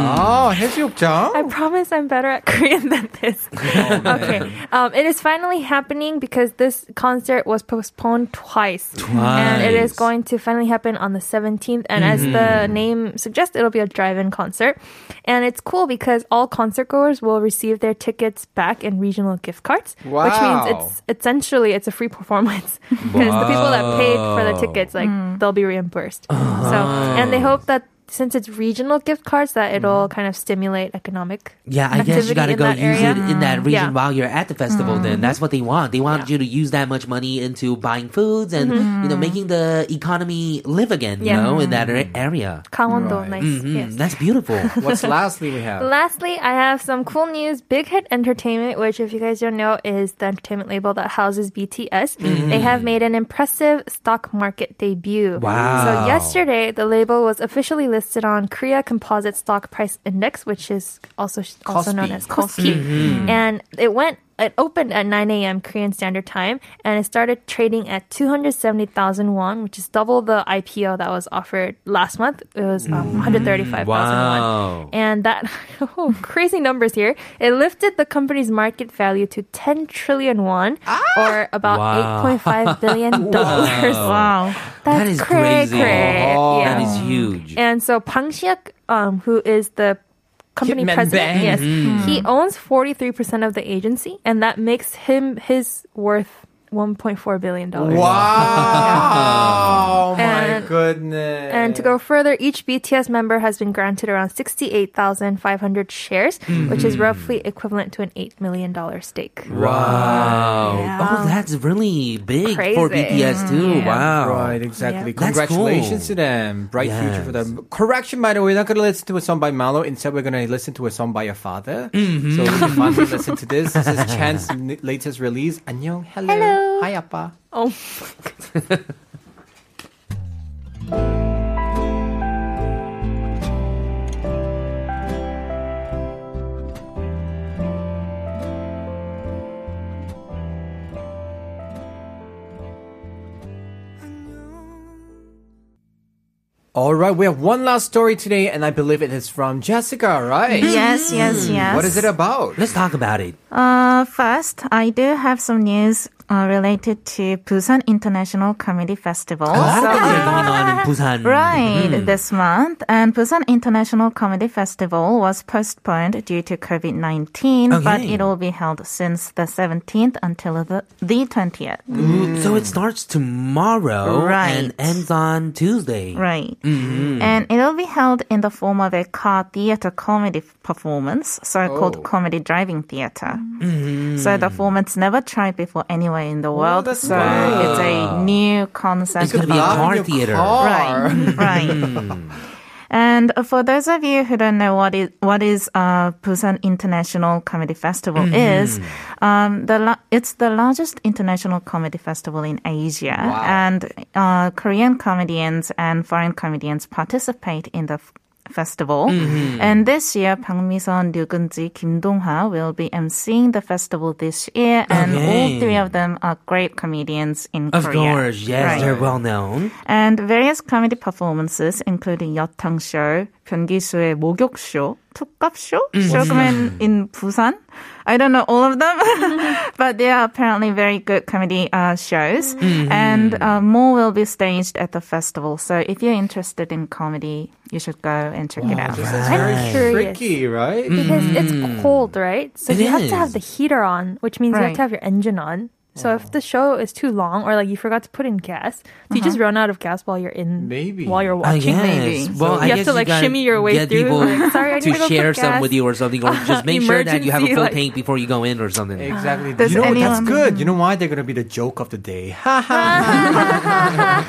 Oh, 해수욕장. I promise I'm better at Korean than this. okay. Mm-hmm. Um, it is finally happening because this concert was postponed twice. And it is going to finally happen on the 17th. And as the mm-hmm. name suggests, it'll be a drive-in concert. And it's cool because all concert goers will receive their tickets back in regional gift cards. Which means it's essentially it's a free performance. Because the people that paid for the tickets, like mm. they'll be reimbursed. Uh-huh. So and they hope that since it's regional gift cards that it'll kind of stimulate economic Yeah, I guess you activity gotta in go that use area. it in that region Yeah. Mm-hmm. while you're at the festival. Then that's what they want. They want you to use that much money into buying foods and you know making the economy live again. You Mm-hmm. Yeah. know, in that a- area. 강원도, Right. nice. Mhm, Yes. That's beautiful. What's lastly we have? Lastly, I have some cool news. Big Hit Entertainment, which if you guys don't know is the entertainment label that houses BTS, they have made an impressive stock market debut. Wow. So yesterday, the label was officially listed listed on Korea Composite Stock Price Index, which is also also known as Kospi, Mm-hmm. and it went. It opened at 9 a.m. Korean Standard Time, and it started trading at 270,000 won, which is double the IPO that was offered last month. It was um, 135,000 Wow. won, and that oh, crazy numbers here. It lifted the company's market value to 10 trillion won, or about Wow. 8.5 billion dollars. Wow. That's That is cray, crazy. cray. Oh. Yeah. That is huge. And so Bang Si-hyuk, um, who is the company Hitman president, Bang. yes, Mm-hmm. he owns 43% of the agency, and that makes him his worth 1.4 billion dollars. Wow. Oh my And- goodness. And to go further, each BTS member has been granted around 68,500 shares, which is roughly equivalent to an $8 million stake. Wow. Oh, that's really big for BTS too. Yeah. Wow. Right, exactly. Yeah. Congratulations cool. to them. Bright future for them. Correction, by the way, we're not going to listen to a song by Malo. Instead, we're going to listen to a song by your father. Mm-hmm. So we can finally listen to this. This is Chen's n- latest release. 안녕. Hello. Hello. Hi, Appa. Oh, my god. All right, we have one last story today, and I believe it is from Jessica, right? Yes, yes, yes. What is it about? Let's talk about it. Uh, first, I do have some news uh, related to Busan International Comedy Festival. A So- things going on in Busan. Right, hmm. this month. And Busan International Comedy Festival was postponed due to COVID 19, but it will be held since the 17th until the, the 20th. Ooh, So it starts tomorrow and ends on Tuesday. Right. Mm-hmm. And it will be held in the form of a car theater comedy performance, so called Oh. comedy driving theater. Mm-hmm. So the format's never tried before anywhere in the world. that's so good. it's a new concept. It's gonna be a Laugh car theater. car. Right, right. And for those of you who don't know what is what is uh, Busan International Comedy Festival is, um, the la- it's the largest international comedy festival in Asia, and uh, Korean comedians and foreign comedians participate in the f- festival. And this year, Bang Mi-sun, Ryu Geun-ji, Kim Dong-ha will be emceeing the festival this year, and all Okay. three of them are great comedians in Of Korea. course, yes, Right. they're well known. And various comedy performances, including 여탕 show, 변기수의 목욕 쇼, 툭갑 쇼, 쇼그맨 in Busan. I don't know all of them, but they are apparently very good comedy uh, shows. And uh, more will be staged at the festival. So if you're interested in comedy, you should go and check it out. This is very I'm curious. tricky, right? because it's cold, right? So It you have to have the heater on, which means you have to have your engine on. So if oh. the show is too long, or like you forgot to put in gas, do you just uh-huh. run out of gas while you're in? Maybe. while you're I watching. guess. maybe. Well, You I have guess to, like, shimmy your way get through, people like, sorry, I need to to go share put some gas. with you or something, or just make sure that you have a Emergency, full like- tank before you go in or something. Exactly. Does you know, that's anyone- good. You know why? They're going to be the joke of the day. Ha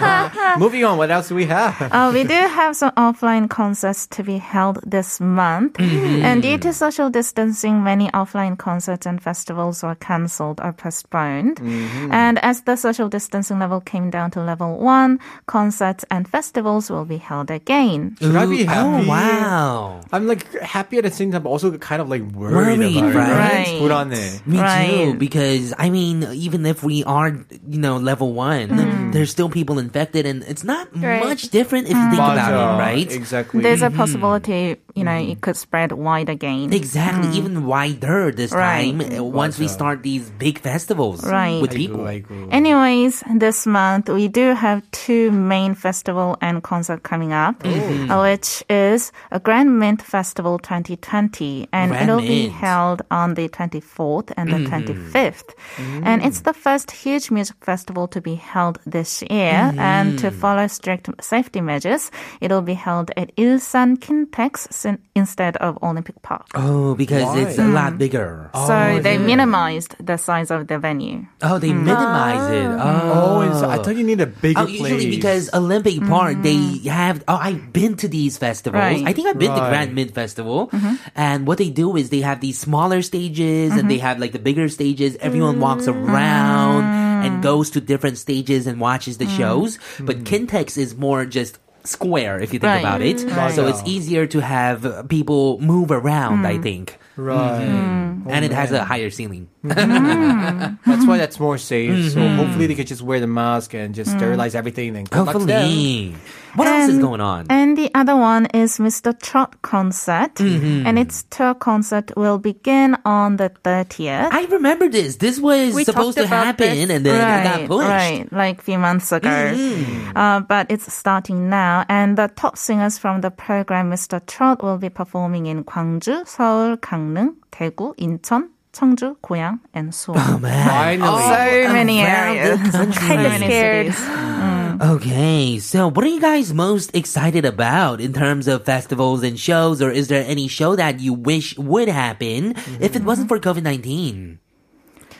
ha. Moving on. What else do we have? Uh, we do have some offline concerts to be held this month. Mm-hmm. And due to social distancing, many offline concerts and festivals were cancelled or postponed. Mm-hmm. And as the social distancing level came down to level one, concerts and festivals will be held again. Should Ooh, I be happy? Oh, wow. I'm like happy at the same time, but also kind of like worried, worried about right? Put on there. Me right. too, because I mean, even if we are, you know, level one, mm. there's still people infected, and it's not right. much different if mm. you think about it, right? Exactly. There's a mm-hmm. possibility, you know, mm. it could spread wide again. Exactly, mm. even wider this time uh, once we start these big festivals. Right. Right. With Liku. Anyways, this month we do have two main festival and concert coming up, mm-hmm. which is a Grand Mint Festival 2020, and Grand it'll Mint. be held on the 24th and the 25th. Mm-hmm. Mm. And it's the first huge music festival to be held this year, mm-hmm. and to follow strict safety measures, it'll be held at Ilsan Kintex instead of Olympic Park. Oh, because Why? it's a lot mm. bigger. So oh, they yeah. minimized the size of the venue. Oh, they hmm. minimize it. Oh, Oh, and so I thought you need a bigger Oh, place. usually because Olympic hmm. Park, they have. Oh, I've been to these festivals. Right. I think I've been to Right. Grand Mint Festival, mm-hmm. and what they do is they have these smaller stages and they mm-hmm. have like the bigger stages. Everyone walks mm-hmm. around and goes to different stages and watches the mm. shows. But hmm. Kintex is more just square if you think Right. about it. So it's easier to have uh, people move around, I mm. think. Right. Mm-hmm. Mm-hmm. and it has a oh, higher ceiling. Mm-hmm. That's why that's more safe. So Mm-hmm. hopefully they could just wear the mask and just sterilize everything and good luck to them. Hopefully. What else is going on? And the other one is Mr. Trot concert. Mm-hmm. And its tour concert will begin on the 30th. I remember this. This was We supposed to happen this. and then it got pushed. Right, like a few months ago. Mm-hmm. Uh, but it's starting now. And the top singers from the program, Mr. Trot, will be performing in Gwangju, Seoul, Gangneung, Daegu, Incheon, Cheongju, Goyang, and Suwon. Oh man. Finally. so many areas. country. so Kinda many scared. cities. Okay, so what are you guys most excited about in terms of festivals and shows, or is there any show that you wish would happen if it wasn't for COVID 19?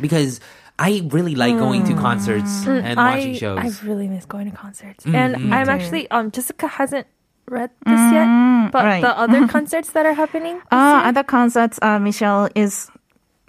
Because I really like going to concerts and watching I, shows. I really miss going to concerts. Mm-hmm. And I'm actually um Jessica hasn't read this yet, but right. the other concerts that are happening. this Uh, year- other concerts uh, Michelle is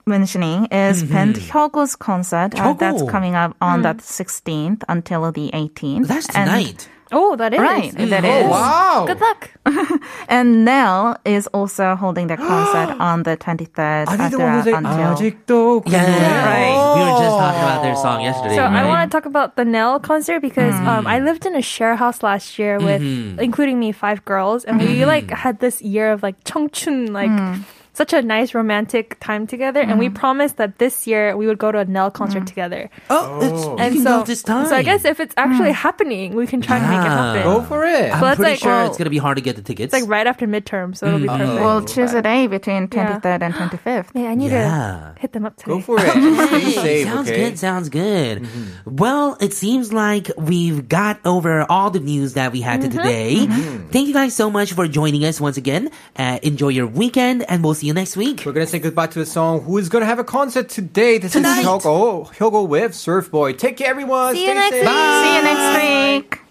mentioning is mm-hmm. Hyukoh's concert uh, that's coming up on mm. the 16th until the 18th. That's tonight. Oh, that is right. Mm. That oh, is. Oh, wow. Good luck. and Nell is also holding their concert on the 23rd. Are the like, until... Yeah, yeah, yeah, right. Oh. We were just talking about their song yesterday. So right? I want to talk about the Nell concert because mm. um, I lived in a share house last year with, mm-hmm. including me, five girls, and we mm-hmm. like had this year of like 청춘 like. Mm such a nice romantic time together, and we mm-hmm. promised that this year we would go to a Nell concert mm. together. Oh, oh. it's, you And can so, go this time. so I guess if it's actually mm. happening, we can try to make it happen. Go for it. I'm pretty like, sure well, it's gonna be hard to get the tickets. It's like right after midterm, so it'll be mm. perfect. We'll choose a day between Yeah. 23rd and 25th. yeah, I need Yeah. to hit them up today. Go for it. Stay safe, sounds okay? good. Sounds good. Mm-hmm. Well, it seems like we've got over all the news that we had to mm-hmm. today. Thank you guys so much for joining us once again. Uh, enjoy your weekend, and we'll see you next week. We're gonna say goodbye to the song Who is gonna have a concert today? This Tonight. is Hyukoh, Hyukoh with Surfboy. Take care, everyone. See you next safe. week. See you next week.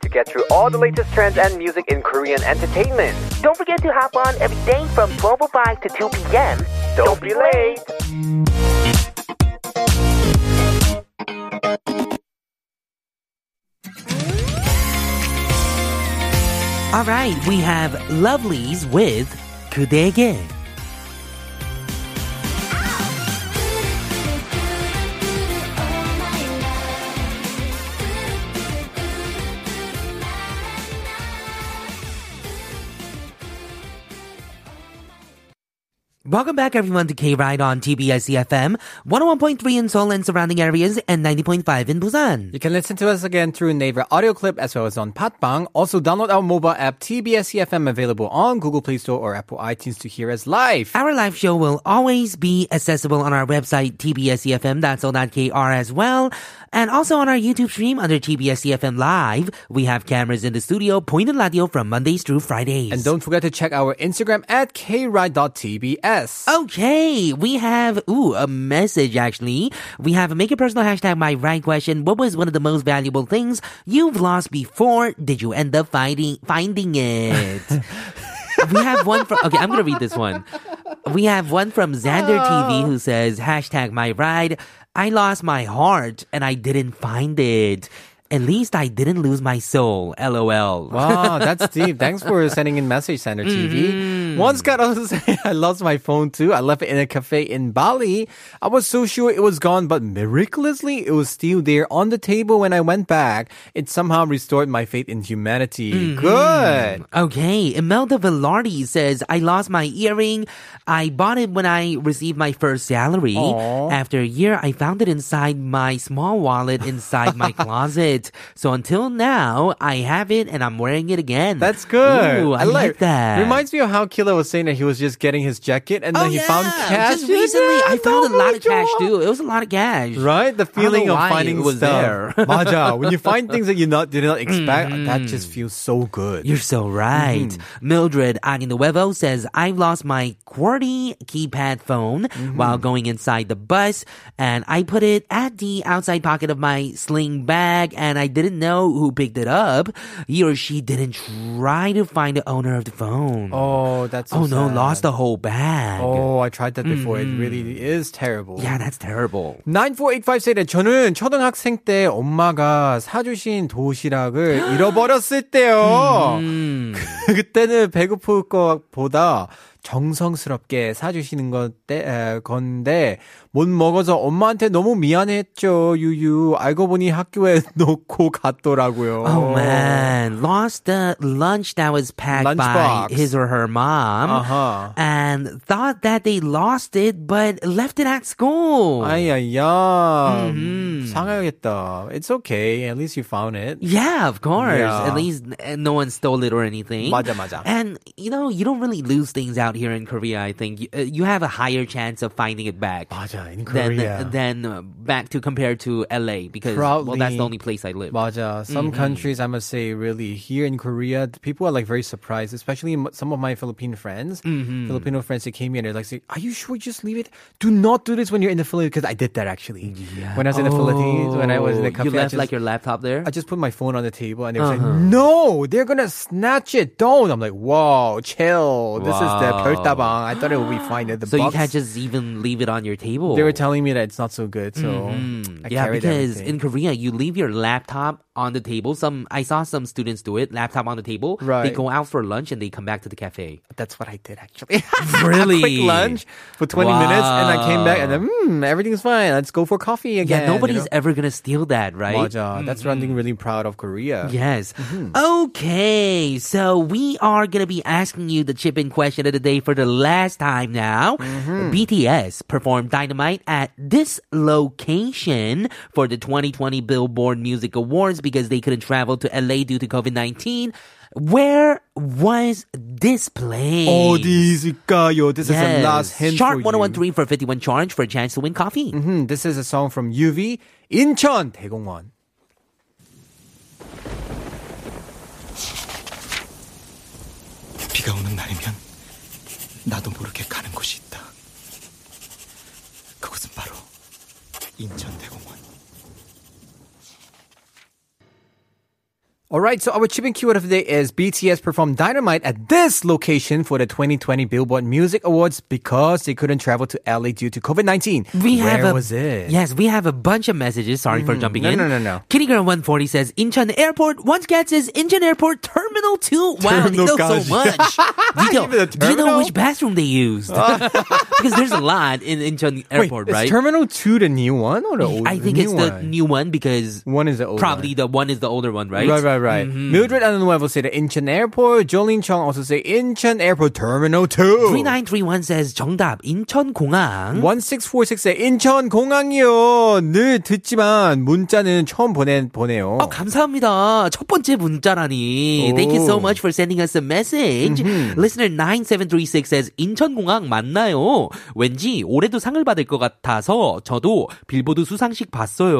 to get through all the latest trends and music in Korean entertainment. Don't forget to hop on every day from 12.05 to 2 p.m. Don't, Don't be late. All right, we have Lovelyz with 그대에게. Welcome back, everyone, to K Ride on TBS EFM, 101.3 in Seoul and surrounding areas, and 90.5 in Busan. You can listen to us again through Naver audio clip as well as on Podbbang. Also, download our mobile app TBS EFM available on Google Play Store or Apple iTunes to hear us live. Our live show will always be accessible on our website, tbsefm.so.kr as well. And also on our YouTube stream under TBS EFM Live. We have cameras in the studio, point and radio from Mondays through Fridays. And don't forget to check our Instagram at kride.tbs. Okay, we have ooh a message actually. We have a make a personal hashtag my right question. What was one of the most valuable things you've lost before? Did you end up finding finding it? we have one from okay, I'm gonna read this one. We have one from Xander oh. TV who says hashtag my ride. I lost my heart and I didn't find it. At least I didn't lose my soul. LOL. Wow, that's deep. Thanks for sending in message, Xander TV. Mm-hmm. One Scott also said, I lost my phone too. I left it in a cafe in Bali. I was so sure it was gone, but miraculously, it was still there on the table when I went back. It somehow restored my faith in humanity. Mm-hmm. Good. Okay, Imelda Velarde says, I lost my earring. I bought it when I received my first salary. Aw. After a year, I found it inside my small wallet inside my closet it. So until now, I have it and I'm wearing it again. That's good. Ooh, I, I like, that. Reminds me of how Killa was saying that he was just getting his jacket and oh, then he yeah. found cash. Just recently, yeah, I found a lot of cash too. It was a lot of cash. Right? The feeling of finding was stuff. there. 맞아. When you find things that you not did not expect, mm-hmm. that just feels so good. You're so right. Mm-hmm. Mildred Aginuevo says, I've lost my QWERTY keypad phone mm-hmm. while going inside the bus and I put it at the outside pocket of my sling bag and I didn't know who picked it up. He or she didn't try to find the owner of the phone. oh, that's so Oh, no, sad. lost the whole bag. Oh, I tried that before. It really is terrible. Yeah, that's terrible. 9485 said 저는 초등학생 때 엄마가 사주신 도시락을 잃어버렸을 때요. 음. 그때는 배고플 것보다 정성스럽게 사주시는 건데, 에, 건데 못 먹어서 엄마한테 너무 미안했죠. 유유. 알고 보니 학교에 놓고 갔더라고요. Oh man, lost the lunch that was packed by Lunchbox. his or her mom Uh-huh. and thought that they lost it but left it at school. 아야야. Mm-hmm. 상하겠다. It's okay. At least you found it. yeah, of course. Yeah. At least uh, no one stole it or anything. 맞아, 맞아. And you know, you don't really lose things out here in Korea. I think you, uh, you have a higher chance of finding it back. 맞아. In Than, Korea. than uh, back to compare to LA because well that's Probably. the only place I live. 맞아. Some Mm-hmm. countries, I must say, really here in Korea, the people are like very surprised, especially m- some of my Filipino friends. Mm-hmm. Filipino friends that came here, they're like, say, "Are you sure? you Just leave it. Do not do this when you're in the Philippines." Because I did that actually. When I was in the Philippines, when I was in the Oh, cafe, you I left just, like your laptop there. I just put my phone on the table, and they were Uh-huh. like, "No, they're gonna snatch it. Don't." I'm like, "Whoa, chill. This is the Wow. 별다방. I thought it would be fine. The so you box- can't just even leave it on your table. They were telling me that it's not so good, so I Mm-hmm. yeah, carried because everything. in Korea you leave your laptop on the table. Some I saw some students do it, laptop on the table. Right. They go out for lunch and they come back to the cafe. That's what I did actually. Really? quick lunch for 20 minutes and I came back and then, hmm, everything's fine. Let's go for coffee again. yeah, nobody's you know? ever gonna steal that, right? 맞아. That's one thing really proud of Korea. Yes. Mm-hmm. Okay, so we are gonna be asking you the chip in question of the day for the last time now. Mm-hmm. BTS performed Dynamite at this location for the 2020 Billboard Music Awards because they couldn't travel to LA due to COVID 19. Where was this place? 어디 있을까요? This is the last hint Chart for you. 1013 for 51 charge for a chance to win coffee. Mhm, This is a song from UV, 인천 대공원. 비가 오는 날이면 나도 모르게 가는 곳이 있다. 그곳은 바로 인천대공원. Alright, so our chip in keyword of the day is BTS performed Dynamite at this location for the 2020 Billboard Music Awards because they couldn't travel to LA due to COVID-19. We Where have a, was it? Yes, we have a bunch of messages. Sorry for hmm, jumping No, in. no, no, no. Kitty Girl 140 says Incheon Airport. Once gets is Incheon Airport Terminal 2. Wow, they know so much. Do you, know, do you know which bathroom they used? Oh. because there's a lot in Incheon Airport, Wait, right? is Terminal 2 the new one or the old I think new it's the new one because One is the old probably one. the one is the older one, right? Right, right, right. Mildred and Nuevo say the Incheon Airport. Jolene Chung also say Incheon Airport Terminal 2. 3931 says 정답 인천 공항. 1646 say 인천 공항이요. 늘 듣지만 문자는 처음 보내, 보내요. 어, 감사합니다. 첫 번째 문자라니. Thank you so 오. much for sending us a message. Listener 9736 says 인천공항 맞나요? 왠지 올해도 상을 받을 것 같아서 저도 빌보드 수상식 봤어요.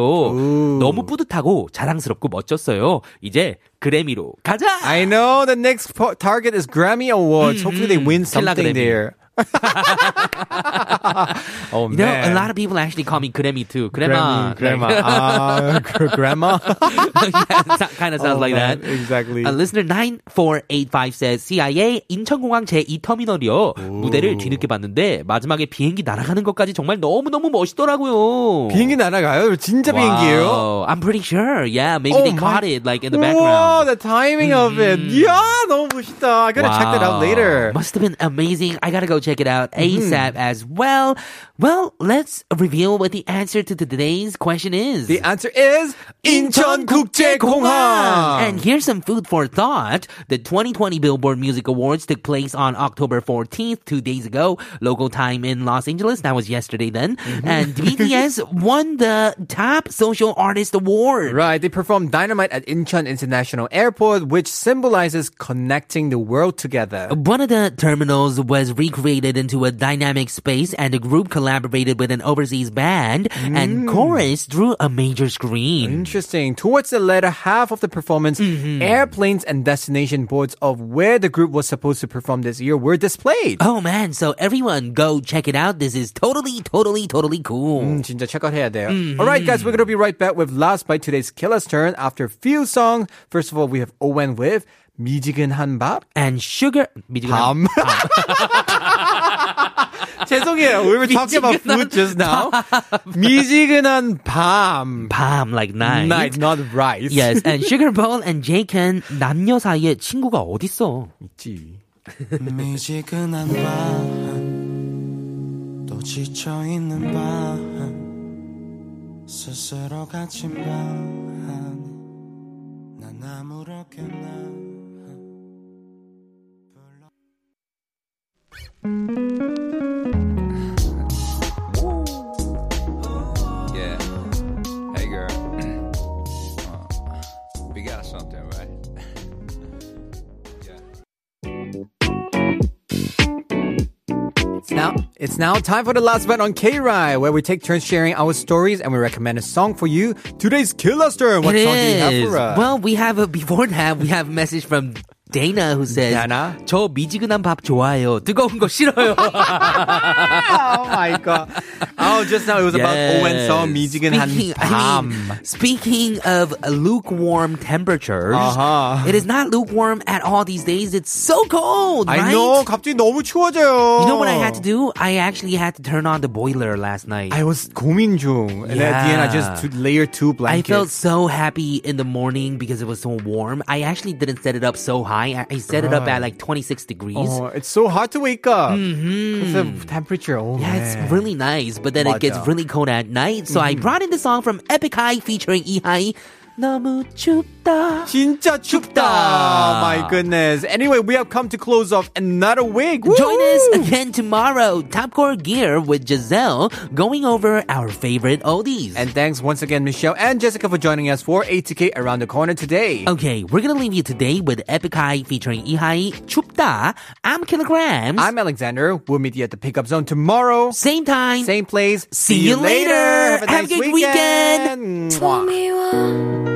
너무 뿌듯하고 자랑스럽고 멋졌어요. 이제 그래미로 가자. I know the next po- target is Grammy Awards. Hopefully they win 킬라 something 그래미. there. oh You know, man. a lot of people actually call me Grammy too. Grandma. grandma, ah, gr- grandma. kind of sounds Oh, like man, that. Exactly. Uh, listener 9485 says CIA 인천공항 제2터미널이요. 무대를 뒤늦게 봤는데 마지막에 비행기 날아가는 것까지 정말 너무너무 멋있더라고요. 비행기 날아가요? 진짜 비행기예요? Wow. I'm pretty sure. Yeah, maybe Oh they my- caught it like in the Wow, background. the timing of it. Yeah, 너무 멋있다. I gotta check that out Wow. later. Must have been amazing. I gotta go check check it out ASAP as well. Well, let's reveal what the answer to today's question is. The answer is 인천국제공항. And here's some food for thought. The 2020 Billboard Music Awards took place on October 14th, two days ago, local time in Los Angeles. That was yesterday then. Mm-hmm. And BTS won the Top Social Artist Award. Right, they performed Dynamite at Incheon International Airport, which symbolizes connecting the world together. One of the terminals was recreated into a dynamic space, and the group collaborated with an overseas band mm. and hmm. chorus drew a major screen. Interesting. Towards the latter half of the performance, mm-hmm. airplanes and destination boards of where the group was supposed to perform this year were displayed. Oh man, so everyone go check it out. This is totally, totally, totally cool. Hmm, 진짜 check out here, Mm-hmm. Alright guys, we're gonna be right back with Last by Today's Killa's Turn after a few songs. First of all, we have Owen with 미지근한 밥. And sugar. 밤. 죄송해요. We were talking about food just now. 미지근한 밤. Palm like night. Night, not rice. Yes, and Sugar Bowl and Jaken 남녀 사이에 친구가 어딨어? 있지. 미지근한 밤, 또 지쳐 있는 밤, 스스로 갇힌 밤, 난 아무렇게나. Yeah. Hey, girl. Uh, we got something, right? It's now, it's now time for the last bet on K-Ride, where we take turns sharing our stories and we recommend a song for you. Today's Killa Turn. What It song do you have for us? Well, we have a, before that, we have a message from Dana who says, Dana? 저 미지근한 밥 좋아해요. 뜨거운 거 싫어요. oh my god. Oh, just now it was about Owen song 미지근한 Speaking, I 밤. mean, speaking of lukewarm temperatures, Uh-huh. it is not lukewarm at all these days. It's so cold, I right? know. 갑자기 너무 추워져요. You know what I had to do? I actually had to turn on the boiler last night. I was 고민 중. And at the end, I just Yeah. took layer two I blankets. felt so happy in the morning because it was so warm. I actually didn't set it up so high. I I set it up at like 26 degrees. Oh, it's so hard to wake up. Mm-hmm. Because of temperature. Oh, Yeah, man. it's really nice, but then it gets really cold at night. So I mm-hmm. brought in the song from Epic High featuring Lee Hi. 너무 춥다. 진짜 춥다. My goodness. Anyway, we have come to close off another week. Woo! Join us again tomorrow. Topcore Gear with Giselle going over our favorite oldies. And thanks once again, Michelle and Jessica, for joining us for ATK Around the Corner today. Okay, we're going to leave you today with Epic High featuring Lee Hi 춥다. I'm Killagramz. I'm Alexander. We'll meet you at the pickup zone tomorrow. Same time. Same place. See, See you later. later. Have a, Have nice a good weekend. weekend.